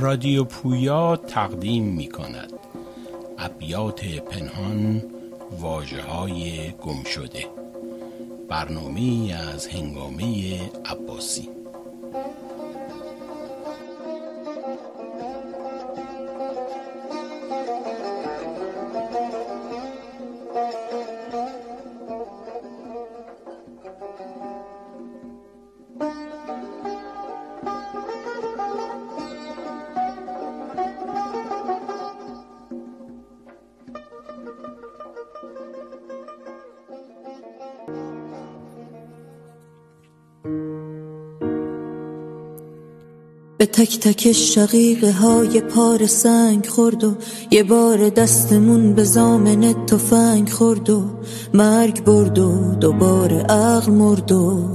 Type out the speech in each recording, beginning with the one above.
رادیو پویا تقدیم می کند ابیات پنهان واجه های گم شده برنامه از هنگامه عباسی. به تک تک شقیقه های پار سنگ خورد و یه بار دستمون به زامن تفنگ خورد و مرگ برد و دوباره عقل مرد و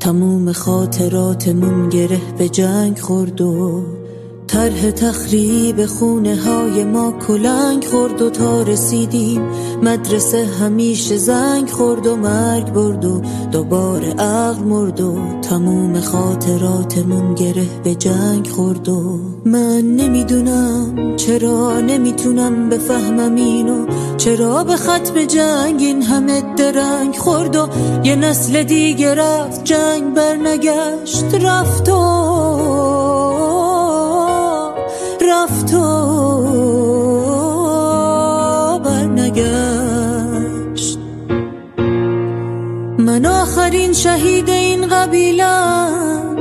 تموم خاطراتمون گره به جنگ خورد و طرح تخریب خونه های ما کلنگ خورد و تا رسیدیم. مدرسه همیشه زنگ خورد و مرگ برد و دوباره عقل مرد و تموم خاطراتمون گره به جنگ خورد و من نمی‌دونم چرا نمی‌تونم بفهمم اینو. چرا به ختم جنگ این همه درنگ خورد و یه نسل دیگه رفت جنگ برنگشت رفت و رفت و برنگشت. من آخرین شهید این قبیلم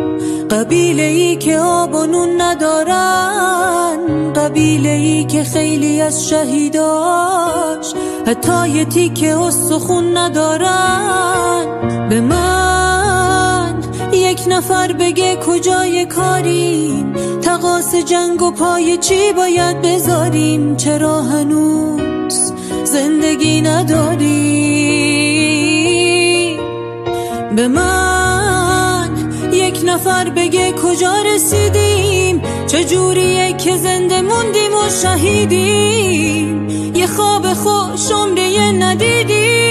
قبیله ای که آب و نون ندارن قبیله ای که خیلی از شهیداش حتی یه تیکه خون ندارن. به من یک نفر بگه کجای کاریم؟ تقاس جنگ و پای چی باید بذاریم؟ چرا هنوز زندگی نداری به من یک نفر بگه کجا رسیدیم؟ چجوریه که زنده موندیم و شهیدیم؟ یه خواب خوش عمره ندیدیم؟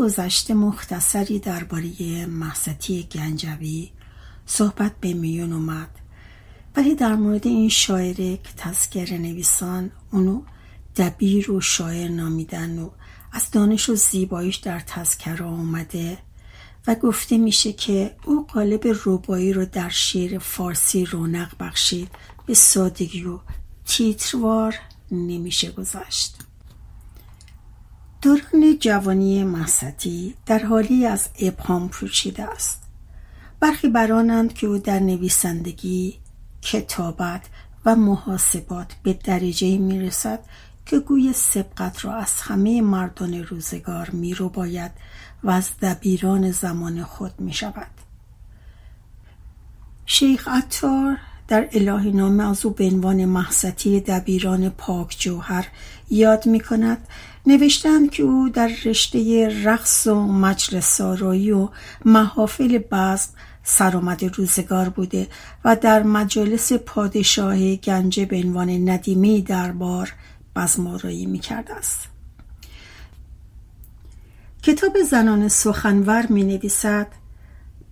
گذشته مختصری درباره محستی گنجوی صحبت به میون اومد. ولی در مورد این شاعره که تذکر نویسان اونو دبیر و شاعر نامیدن و از دانش و زیباییش در تذکره اومده و گفته میشه که او قالب روبایی رو در شعر فارسی رونق بخشید. به سادگی و تیتروار نمیشه گذاشت دوران جوانی محستی در حالی از ابهام پوشیده است برخی برانند که او در نویسندگی کتابت و محاسبات به درجه می رسد که گوی سبقت را از همه مردان روزگار می رو باید و از دبیران زمان خود می شود. شیخ عطار در الهی نامه از او به عنوان محستی دبیران پاک جوهر یاد می کند نوشتند که او در رشته رقص و مجلس سارایی و محافل بزم سرآمد روزگار بوده و در مجالس پادشاه گنجه به عنوان ندیمه دربار بزمارایی می کرده است. کتاب زنان سخنور می نویسد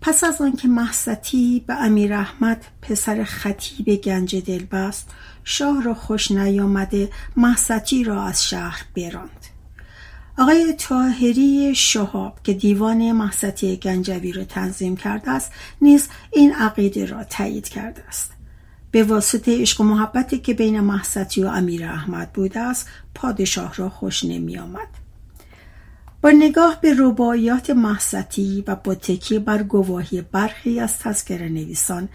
پس از آنکه محستی به امیر احمد پسر خطیب گنج دلبست شاه را خوش نیامده محستی را از شهر براند آقای تاهری شهاب که دیوان محستی گنجوی را تنظیم کرده است نیز این عقیده را تایید کرده است. به واسطه عشق و محبتی که بین محستی و امیر احمد بوده است پادشاه را خوش نمی آمد. با نگاه به رباعیات محستی و با تکیه بر گواهی برخی از تذکر نویسان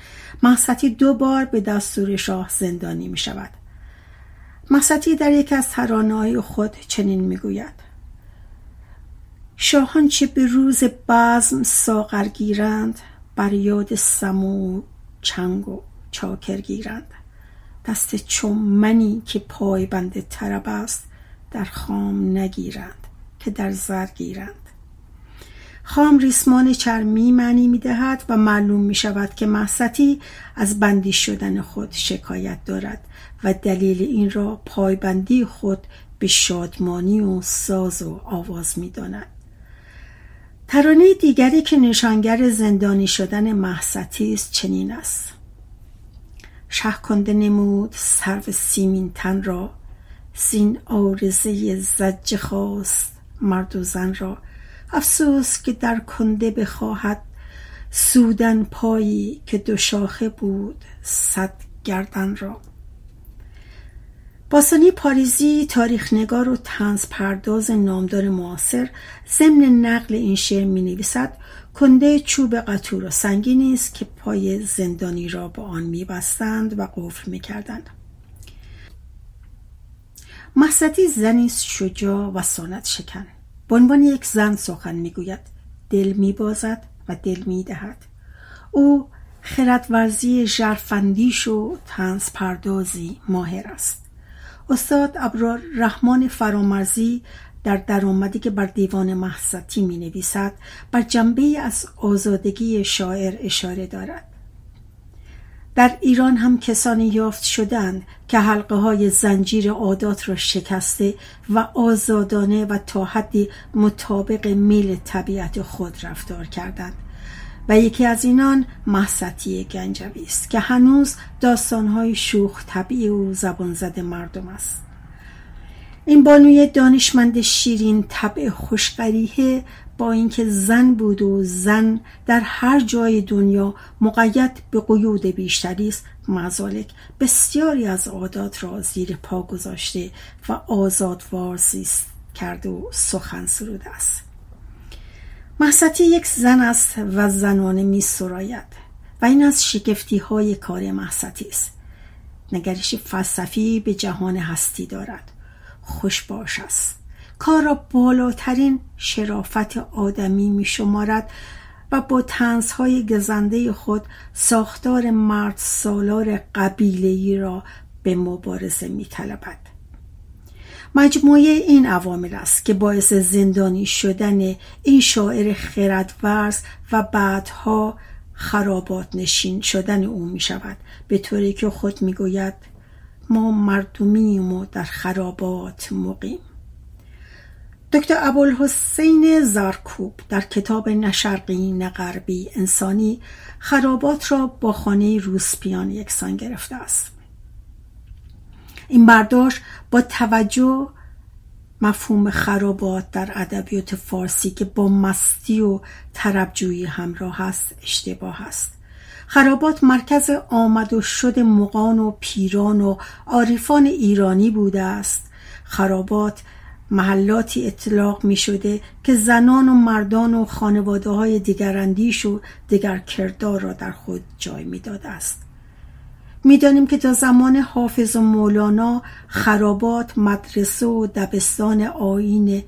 محستی دو بار به دستور شاه زندانی می شود محستی در یک از ترانه‌های خود چنین می‌گوید. شاهان چه به روز بزم ساغر گیرند بر یاد سمو چنگ و چاکر گیرند دست چومنی که پای بند طرب است در خام نگیرند که در زر گیرند خام ریسمان چرمی معنی می دهد و معلوم می شود که محستی از بندی شدن خود شکایت دارد و دلیل این را پایبندی خود به شادمانی و ساز و آواز می داند. ترانه دیگری که نشانگر زندانی شدن محستی است چنین است. شه کنده نمود سرو سیمین تن را سین آرزه زج خواست مرد و زن را. افسوس که در کنده بخواهد سودن پایی که دو شاخه بود صد گردن را. باسانی پاریزی تاریخ نگار و تنز پرداز نامدار معاصر ضمن نقل این شعر می نویسد کنده چوب قطور و سنگینی است که پای زندانی را با آن می بستند و قفل می کردند. محستی زنی شجاع و سنت شکن. به عنوان یک زن سخن می‌گوید. دل میبازد و دل می‌دهد. او خردورزی ژرفندیش و تنز پردازی ماهر است. استاد ابرار رحمان فرامرزی در درآمدی که بر دیوان محستی می نویسد بر جنبه از آزادگی شاعر اشاره دارد. در ایران هم کسانی یافت شدند که حلقه های زنجیر عادات را شکسته و آزادانه و تا حدی مطابق میل طبیعت خود رفتار کردند. و یکی از اینان محستی گنجوی است که هنوز داستانهای شوخ طبیعی و زبان زده مردم است. این بانوی دانشمند شیرین طبع خوشقریه با اینکه زن بود و زن در هر جای دنیا مقید به قیود بیشتری است مزالک بسیاری از عادات را زیر پا گذاشته و آزاد وارزیست کرده و سخن سروده است. محستی یک زن است و زنانه می سراید و این از شگفتی های کار محستی است. نگرش فلسفی به جهان هستی دارد. خوش باش است. کار را بالاترین شرافت آدمی می شمارد و با تنزهای گزنده خود ساختار مرد سالار قبیلهی را به مبارزه می طلبد. مجموعه این عوامل است که باعث زندانی شدن این شاعر خردورز و بعدها خرابات نشین شدن او می شود به طوری که خود می گوید ما مردمیم و در خرابات مقیم. دکتر ابوالحسین زارکوب در کتاب نشرقی نغربی انسانی خرابات را با خانه روسپیان یکسان گرفته است. این برداشت با توجه مفهوم خرابات در ادبیات فارسی که با مستی و طربجویی همراه است اشتباه است. خرابات مرکز آمد و شد مقان و پیران و عارفان ایرانی بوده است. خرابات محلاتی اطلاق می شده که زنان و مردان و خانواده های دیگراندیش و دیگر کردار را در خود جای می داده است. می‌دانیم که تا زمان حافظ و مولانا خرابات مدرسه و دبستان آین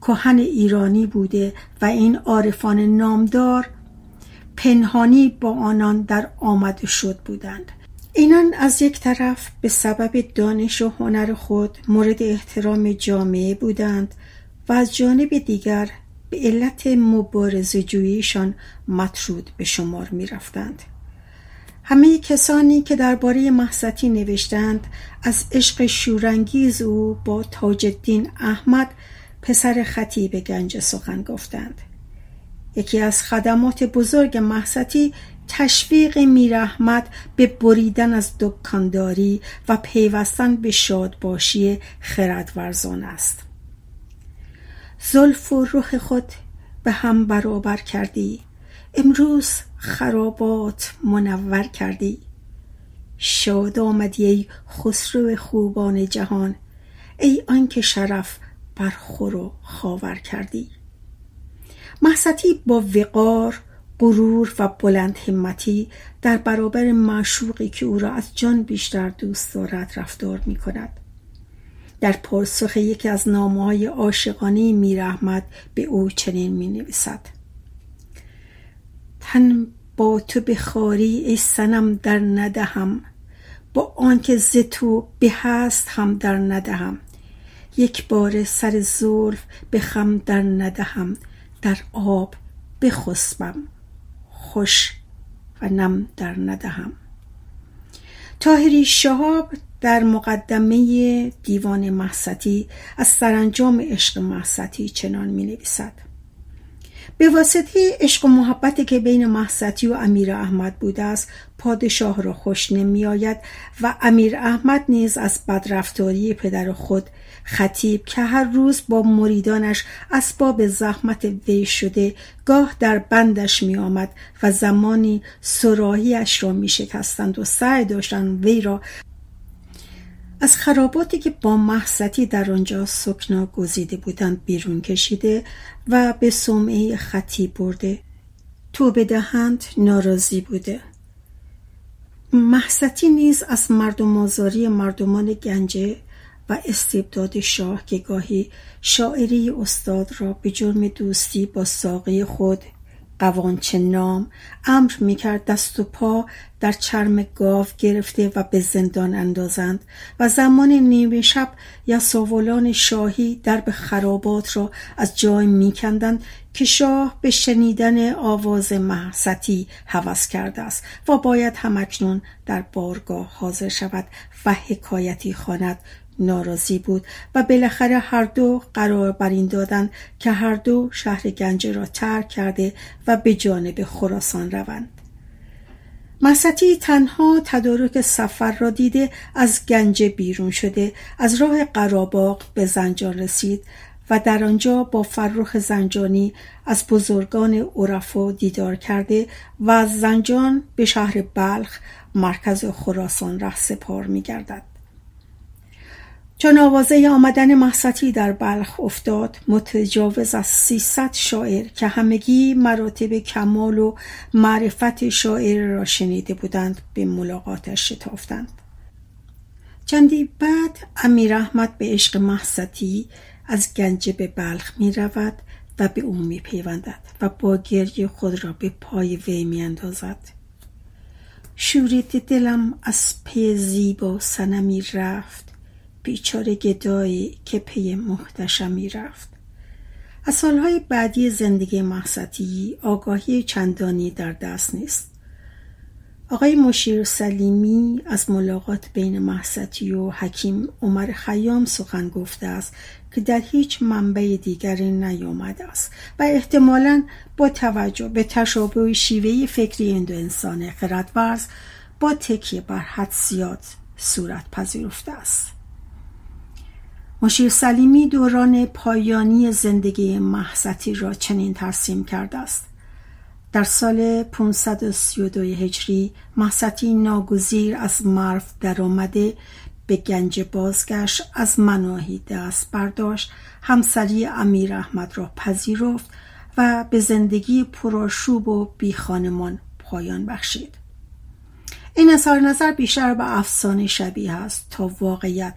کهن ایرانی بوده و این عارفان نامدار پنهانی با آنان در آمد شد بودند اینان از یک طرف به سبب دانش و هنر خود مورد احترام جامعه بودند و از جانب دیگر به علت مبارز جوییشان مطرود به شمار می رفتند. همه کسانی که درباره محستی نوشتند از عشق شورانگیز او با تاج الدین احمد پسر خطیب گنج سخن گفتند. یکی از خدمات بزرگ محستی تشویق میرحمت به بریدن از دکانداری و پیوستن به شادباشی خردورزان است. زلف و رخ خود به هم برابر کردی. امروز خرابات منور کردی. شاد آمدی ای خسرو خوبان جهان. ای آنکه شرف بر خور خاور کردی. محستی با وقار غرور و بلند همتی در برابر معشوقی که او را از جان بیشتر دوست دارد رفتار می کند. در پاسخ یکی از نامه های عاشقانه میر احمد به او چنین می نویسد تن با تو بخاری ای سنم در ندهم. با آنکه ز تو به هست هم در ندهم. یک بار سر زلف به خم در ندهم. در آب بخسبم خوش و نم در ندهم. تاهری شهاب در مقدمه دیوان محستی از سرانجام عشق محستی چنان می نویسد به واسطه عشق و محبتی که بین محستی و امیر احمد بوده است پادشاه را خوش نمی آید و امیر احمد نیز از بدرفتاری پدر خود خطیب که هر روز با مریدانش اسباب زحمت وی شده گاه در بندش می آمد و زمانی سراحیش را می شکستند و سعی داشتند وی را از خراباتی که با محستی در آنجا سکنا گزیده بودند بیرون کشیده و به سمعه خطی برده. تو بدهند ناراضی بوده. محستی نیز از مردم آزاری مردمان گنجه و استبداد شاه که گاهی شاعری استاد را به جرم دوستی با ساقی خود قوانچه نام امر می‌کرد دست و پا در چرم گاو گرفته و به زندان اندازند و زمان نیمه شب یا ساولان شاهی در به خرابات را از جای میکندند که شاه به شنیدن آواز محستی هوس کرده است و باید همکنون در بارگاه حاضر شود و حکایتی خواند. ناراضی بود و بالاخره هر دو قرار بر این دادند که هر دو شهر گنجه را ترک کرده و به جانب خراسان روند مستی تنها تدارک سفر را دیده از گنجه بیرون شده از راه قراباق به زنجان رسید و در آنجا با فرخ زنجانی از بزرگان عرفا دیدار کرده و از زنجان به شهر بلخ مرکز خراسان ره سپار می. چون آوازه آمدن محستی در بلخ افتاد. متجاوز از سیصد شاعر که همگی مراتب کمال و معرفت شاعر را شنیده بودند به ملاقاتش شتافتند. چندی بعد امیر احمد به عشق محستی از گنجه به بلخ می رود و به او می پیوندد و با گریه خود را به پای وی می اندازد. شورید دلم از پی زیبا سنمی رفت. بیچاره گدایی که پی محتشمی رفت از سالهای بعدی زندگی محستی آگاهی چندانی در دست نیست. آقای مشیر سلیمی از ملاقات بین محستی و حکیم عمر خیام سخن گفته است که در هیچ منبع دیگری نیامده است و احتمالا با توجه به تشابه شیوه فکری این دو انسان خردورز با تکیه بر حدسیات صورت پذیرفته است. مشیر سلیمی دوران پایانی زندگی محستی را چنین ترسیم کرده است. در سال 532 هجری محستی ناگزیر از مرف در آمده به گنج بازگشت از مناهی دست برداشت همسری امیر احمد را پذیرفت و به زندگی پرآشوب و بی خانمان پایان بخشید. این اظهار نظر بیشتر به افسانه شبیه است تا واقعیت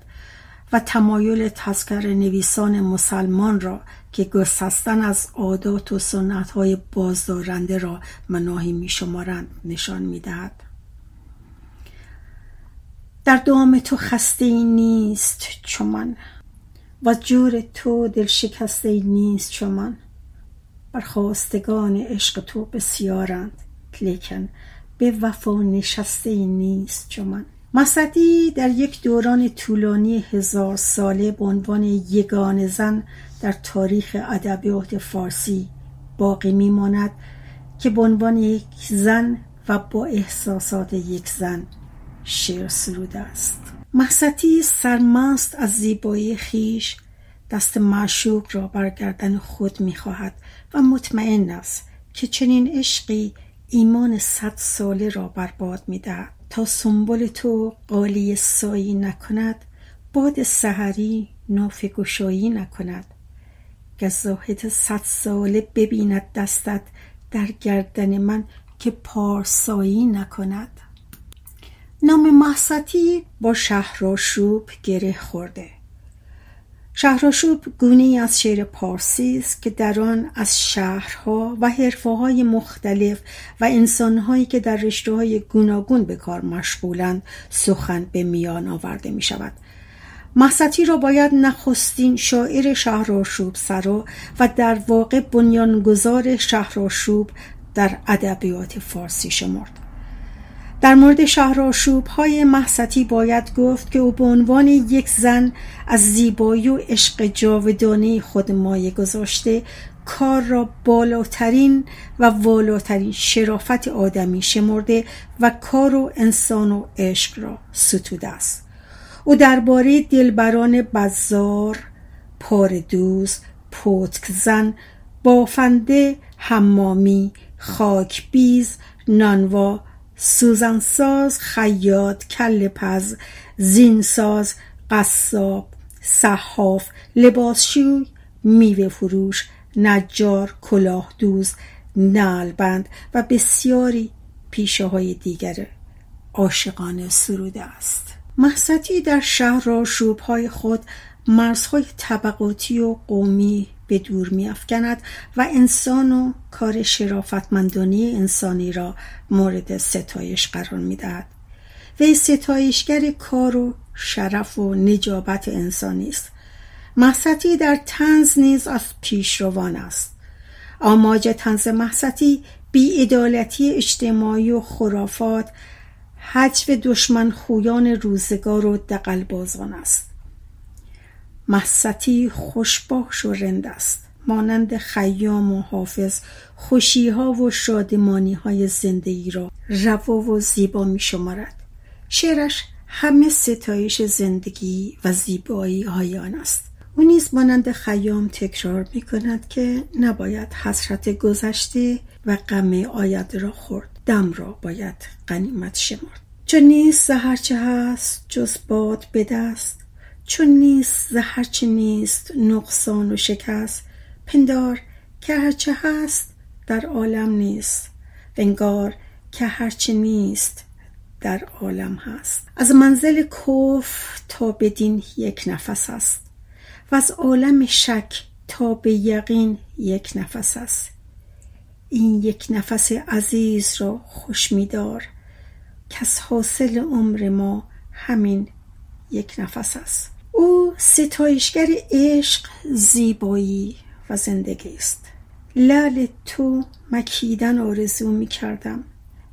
و تمایل تذکر نویسان مسلمان را که گسستن از عادات و سنت های بازدارنده را مناهی می شمارند نشان می دهد. در دام تو خسته نیست چمان و جور تو دل شکسته نیست چمان برخواستگان عشق تو بسیارند لیکن به وفا نشسته نیست چمان مسدی در یک دوران طولانی هزار ساله به عنوان یگان زن در تاریخ ادبیات فارسی باقی میماند که به عنوان یک زن و با احساسات یک زن شعر سروده است. محستی سرمست از زیبایی خیش دست معشوق را برگردن خود می‌خواهد و مطمئن است که چنین عشقی ایمان صد ساله را برباد می‌دهد. تا سنبل تو قالی سایی نکند باد سحری نافگشایی نکند. که زاهد صد ساله ببیند دستت در گردن من که پارسایی نکند. نام محستی با شهراشوب گره خورده. شهراشوب گونه از شعر پارسی است که در آن از شهرها و حرفه های مختلف و انسانهایی که در رشته های گوناگون به کار مشغولند سخن به میان آورده می شود محستی را باید نخستین شاعر شهراشوب سرا و در واقع بنیانگذار شهراشوب در ادبیات فارسی شمرد. در مورد شهراشوب های محستی باید گفت که او به عنوان یک زن از زیبایی و عشق جاودانه خود مایه گذاشته کار را بالاترین و والاترین شرافت آدمی شمرده و کار و انسان و عشق را ستوده است. او درباره دلبران بزار پاردوز پتک زن بافنده حمامی خاکبیز نانوا سوزنساز خیاط کل پز زینساز قصاب صحاف لباسشوی میوه فروش نجار کلاه دوز نلبند و بسیاری پیشه های دیگر عاشقانه سروده است. محستی در شهر را های خود مرزهای طبقاتی و قومی به دور میافکند و انسان و کار شرافتمندانی انسانی را مورد ستایش قرار می‌دهد. وی ستایشگر کار و شرف و نجابت انسانی است. محستی در تنز نیز از پیشروان است. آماج تنز محستی بیعدالتی اجتماعی و خرافات حجو دشمن خویان روزگار و دقلبازان است. محستی خوشباش و رند است. مانند خیام و حافظ خوشیها و شادمانی های زندگی را روا و زیبا می شمارد شعرش همه ستایش زندگی و زیبایی های آن است. او نیز مانند خیام تکرار می کند که نباید حسرت گذشته و غم آید را خورد. دم را باید غنیمت شمرد. چون نیست هرچه هست جز باد به دست چون نیست ز هرچه نیست نقصان و شکست. پندار که هرچه هست در عالم نیست. انگار که هرچه نیست در عالم هست. از منزل کف تا بدین یک نفس است. و از عالم شک تا به یقین یک نفس است. این یک نفس عزیز را خوش میدار که حاصل عمر ما همین یک نفس است. او ستایشگر عشق زیبایی و زندگی است. لعل تو مکیدن آرزو می کردم.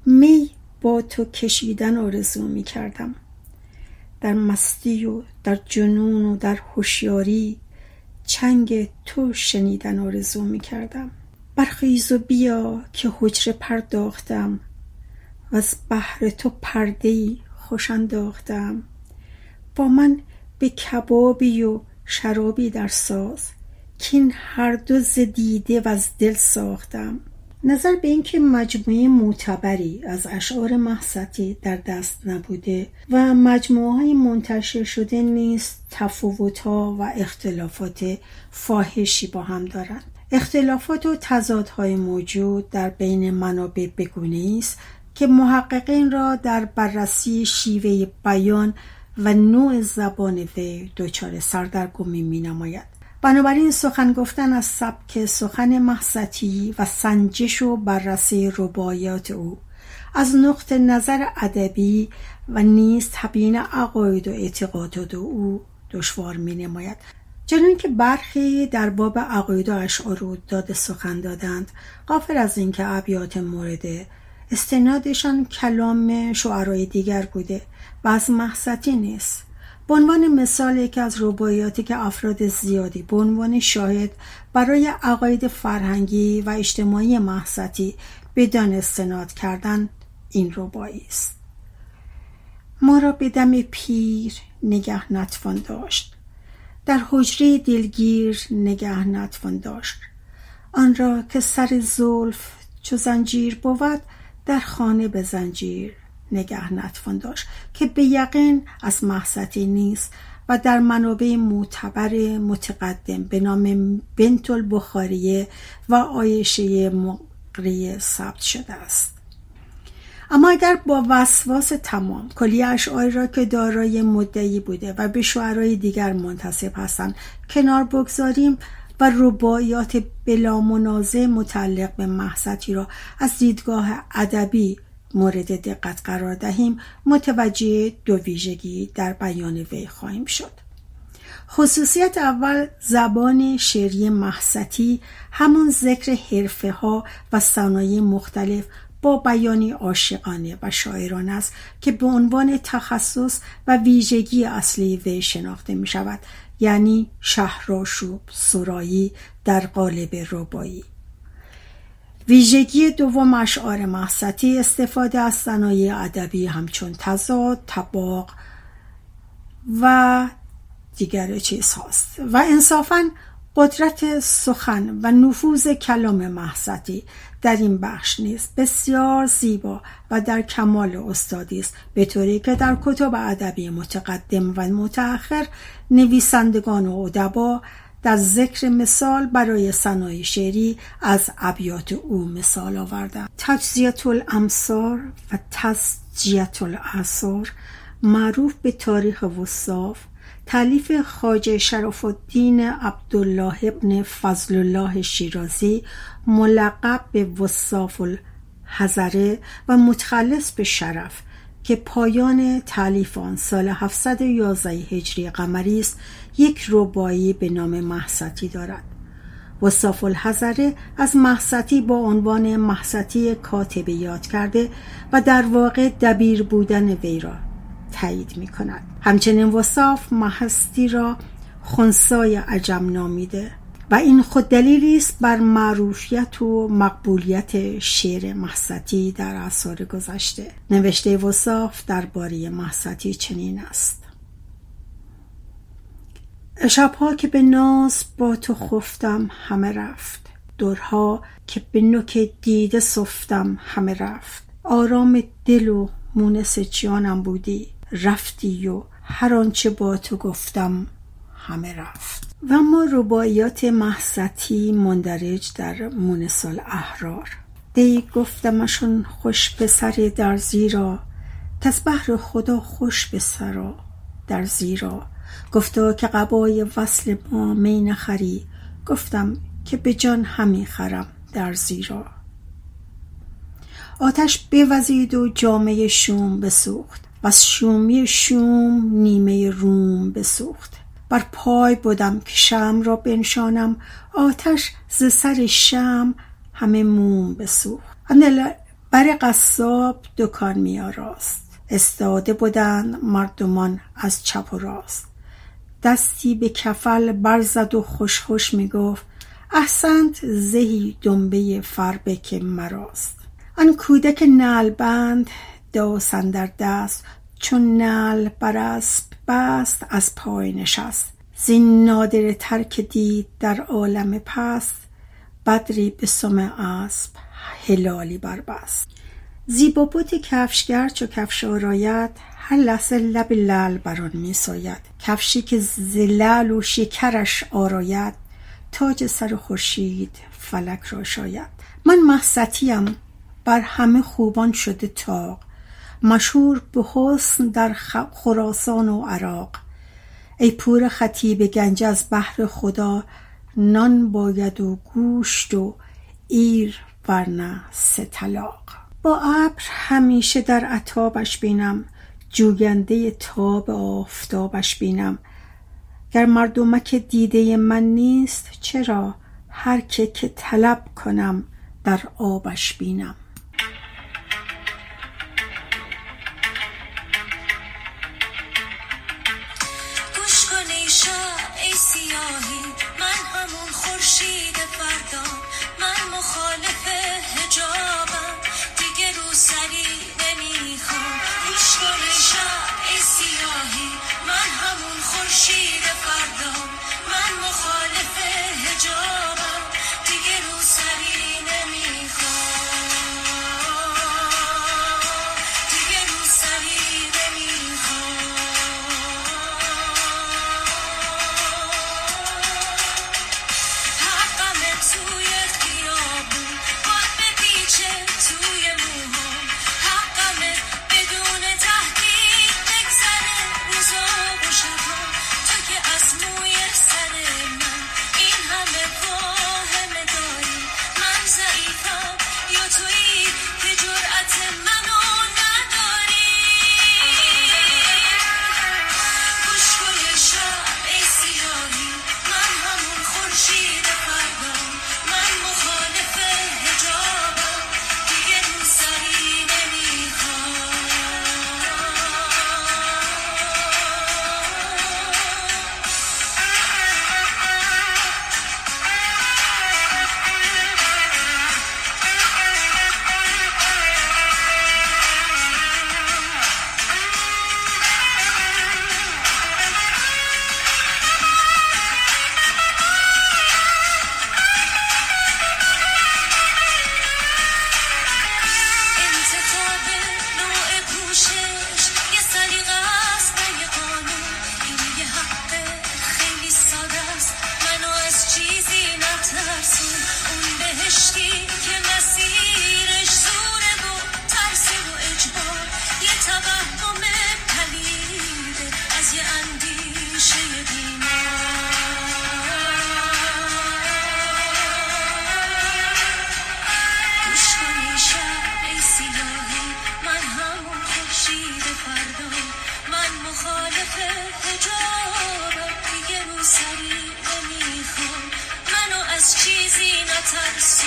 می با تو کشیدن آرزو می کردم. در مستی و در جنون و در هوشیاری چنگ تو شنیدن آرزو می کردم. برخیز و بیا که حجره پرداختم. و از بحر تو پرده خوش با من به کبابی و شرابی در ساز که این هر دو زدیده و از دل ساختم. نظر به اینکه مجموعه معتبری از اشعار محستی در دست نبوده و مجموعه های منتشر شده نیست تفاوتها و اختلافات فاحشی با هم دارند. اختلافات و تضادهای موجود در بین منابع بگونه است که محققین را در بررسی شیوه بیان و نوع زبان وی دچار سردرگمی می نماید. بنابراین سخن گفتن از سبک سخن محستی و سنجش و بررسی ربایات او از نقط نظر ادبی و نیز تبیین عقاید و اعتقادات او دشوار می نماید. چنان که برخی در باب عقاید و اشعار داد سخن دادند قافل از اینکه ابیات مورد استنادشان کلام شعرهای دیگر بوده. محستی نیست. به عنوان مثال یکی از رباعیاتی که افراد زیادی به عنوان شاهد برای عقاید فرهنگی و اجتماعی محستی بدان استناد کردن این ربایی است. ما را به دم پیر نگه نتوان داشت. در حجره دلگیر نگه نتوان داشت. آن را که سر زلف چو زنجیر بود در خانه به زنجیر نگه نتوان داشت که به یقین از محستی نیست و در منابع معتبر متقدم به نام بنت البخاریه و آیشه مقریه ثبت شده است. اما اگر با وسواس تمام کلی اشعاری را که دارای مدعی بوده و به شعرهای دیگر منتصب هستند کنار بگذاریم و رباعیات بلا منازع متعلق به محصتی را از دیدگاه ادبی مورد دقت قرار دهیم. متوجه دو ویژگی در بیان وی خواهیم شد. خصوصیت اول زبان شعری محستی همون ذکر حرفه ها و صنایع مختلف با بیانی عاشقانه و شاعرانه است که به عنوان تخصص و ویژگی اصلی وی شناخته می شود یعنی شهراشوب سرایی در قالب ربایی. ویژگی دوم اشعار محستی استفاده از صنایع ادبی همچون تضاد تباق و دیگر چیز هاست. و انصافا قدرت سخن و نفوذ کلام محستی در این بخش نیست بسیار زیبا و در کمال استادی است. به طوری که در کتب ادبی متقدم و متأخر نویسندگان و ادبا در ذکر مثال برای صنایع شعری از ابیات او مثال آوردن تجزیت الامصار و تسجیت الاثار معروف به تاریخ وصاف تعلیف خاجه شرف الدین عبدالله ابن فضل الله شیرازی ملقب به وصاف الحضره و متخلص به شرف که پایان تعلیف آن سال 711 هجری قمری است یک ربایی به نام محستی دارد. وصاف الحضره از محستی با عنوان محستی کاتبه یاد کرده و در واقع دبیر بودن وی را تایید می کند همچنین وصاف محستی را خونسای عجم نامیده و این خود دلیلی است بر معروفیت و مقبولیت شعر محستی در اثار گذشته. نوشته وصاف درباره محستی چنین است. شبها که به ناز با تو خفتم همه رفت. دورها که به نوک دیده صفتم همه رفت. آرام دل و مونس جانم بودی. رفتی و هر آنچه با تو گفتم همه رفت. و ما رباعیات محستی مندرج در مونسال احرار دی گفتمشون خوش به سر در زیرا کس بحر خدا خوش به سرا در زیرا. گفتا که قبای وصل ما می نخری. گفتم که به جان همی خرم در زیرا. آتش بوزید و جامعه شوم بسوخت. و از شومی شوم نیمه روم بسوخت. بر پای بودم که شم را بنشانم. آتش ز سر شم همه موم بسوخت. بر قصاب دکان می آراست. استاده بودند مردمان از چپ و راست. دستی به کفل برزد و خوش خوش می گفت احسنت زهی دنبه فربک مراست. آن کودک نلبند داس در دست چون نل بر اسب بست از پای نشست. زین نادر ترک دید در عالم پست بدری به سم اسب هلالی بربست. زیبا بود کفشگر چو کفش آراید هر لحظه لب لل بران می ساید کفشی که زلل و شکرش آراید تاج سر خورشید فلک را شاید. من محستیم بر همه خوبان شده تاق مشهور به حسن در خراسان و عراق. ای پور خطیب گنج از بحر خدا نان باید و گوشت و ایر ورنه سه طلاق با ابر همیشه در عطابش بینم. جوینده تاب آفتابش بینم. گر مردمک دیده من نیست چرا هر که که طلب کنم در آبش بینم؟ uscire, pardon. نترسی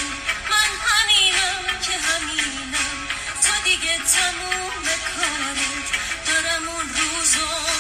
من همینم که همینم. تا دیگه تموم کارت دارم اون روزو